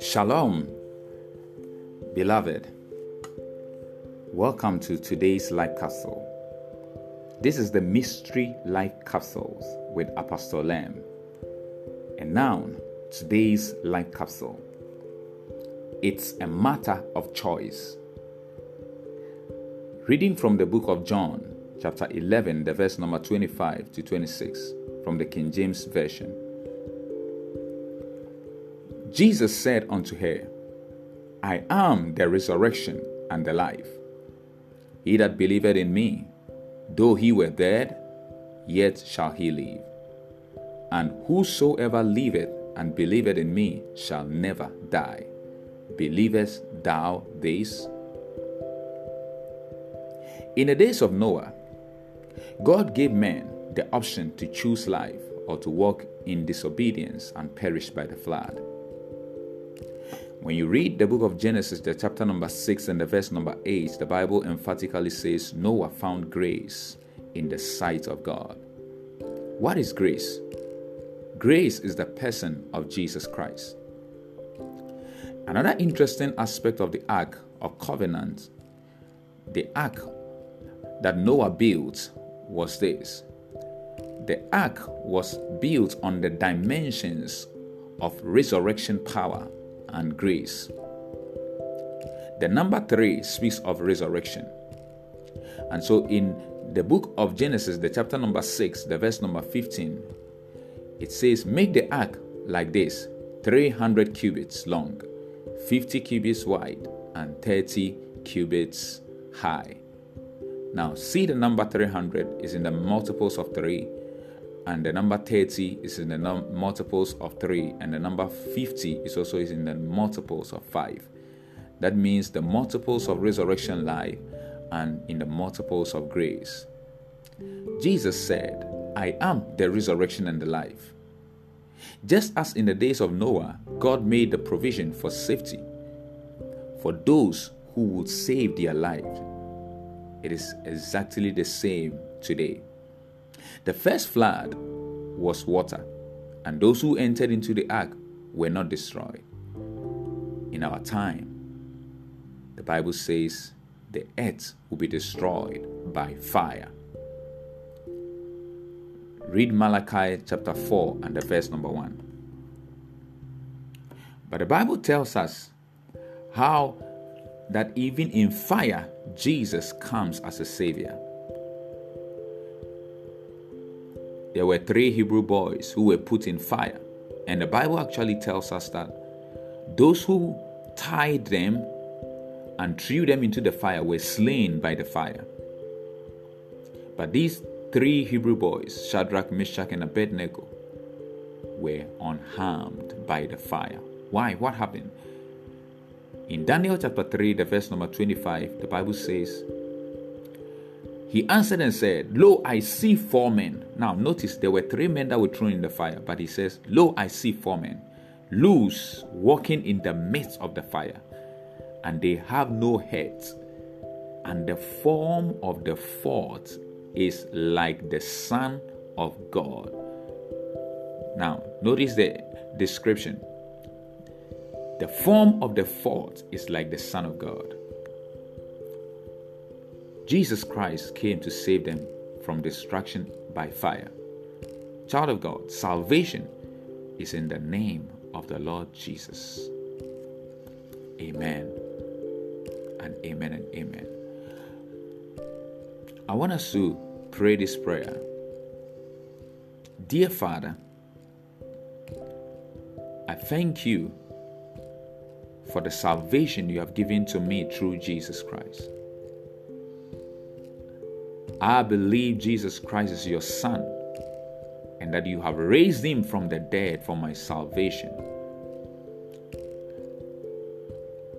Shalom, beloved. Welcome to today's Life Capsule. This is the Mystery Life Capsules with Apostle Lamb. And now, today's Life Capsule. It's a matter of choice. Reading from the book of John, chapter 11, the verse number 25 to 26 from the King James Version. Jesus said unto her, I am the resurrection and the life. He that believeth in me, though he were dead, yet shall he live. And whosoever liveth and believeth in me shall never die. Believest thou this? In the days of Noah, God gave men the option to choose life or to walk in disobedience and perish by the flood. When you read the book of Genesis, the chapter number 6 and the verse number 8, the Bible emphatically says Noah found grace in the sight of God. What is grace? Grace is the person of Jesus Christ. Another interesting aspect of the Ark of Covenant, the Ark that Noah built, was this the Ark was built on the dimensions of resurrection power and grace. The number three speaks of resurrection. And so in the book of Genesis, the chapter number 6, the verse number 15, it says, Make the ark like this 300 cubits long, 50 cubits wide, and 30 cubits high. Now, see the number 300 is in the multiples of 3 and the number 30 is in the num- multiples of 3 and the number 50 is also is in the multiples of 5 that means the multiples of resurrection life and in the multiples of grace. Jesus said i am the resurrection and the life. Just as in the days of noah god made the provision for safety for those who would save their life it is exactly the same today the first flood was water, and those who entered into the ark were not destroyed. In our time, the Bible says the earth will be destroyed by fire. Read Malachi chapter 4 and the verse number 1. But the Bible tells us how that even in fire, Jesus comes as a Savior. there were three Hebrew boys who were put in fire. And the Bible actually tells us that those who tied them and threw them into the fire were slain by the fire. But these three Hebrew boys, Shadrach, Meshach, and Abednego, were unharmed by the fire. Why? What happened? In Daniel chapter 3, the verse number 25, the Bible says, he answered and said, Lo, I see four men. Now, notice there were three men that were thrown in the fire, but he says, Lo, I see four men, loose, walking in the midst of the fire, and they have no heads. And the form of the fourth is like the Son of God. Now, notice the description. The form of the fault is like the Son of God. Jesus Christ came to save them from destruction by fire. Child of God, salvation is in the name of the Lord Jesus. Amen and amen and amen. I want us to pray this prayer. Dear Father, I thank you for the salvation you have given to me through Jesus Christ. I believe Jesus Christ is your Son and that you have raised him from the dead for my salvation.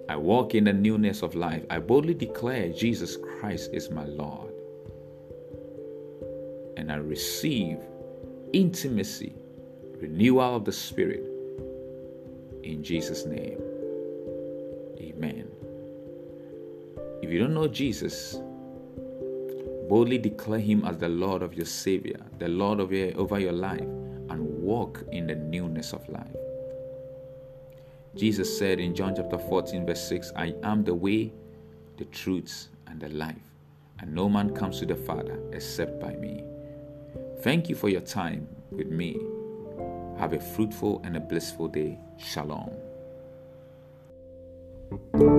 I walk in the newness of life. I boldly declare Jesus Christ is my Lord. And I receive intimacy, renewal of the Spirit. In Jesus' name. Amen. If you don't know Jesus, Boldly declare Him as the Lord of your Savior, the Lord of your, over your life, and walk in the newness of life. Jesus said in John chapter 14, verse 6, I am the way, the truth, and the life, and no man comes to the Father except by me. Thank you for your time with me. Have a fruitful and a blissful day. Shalom. Thank you.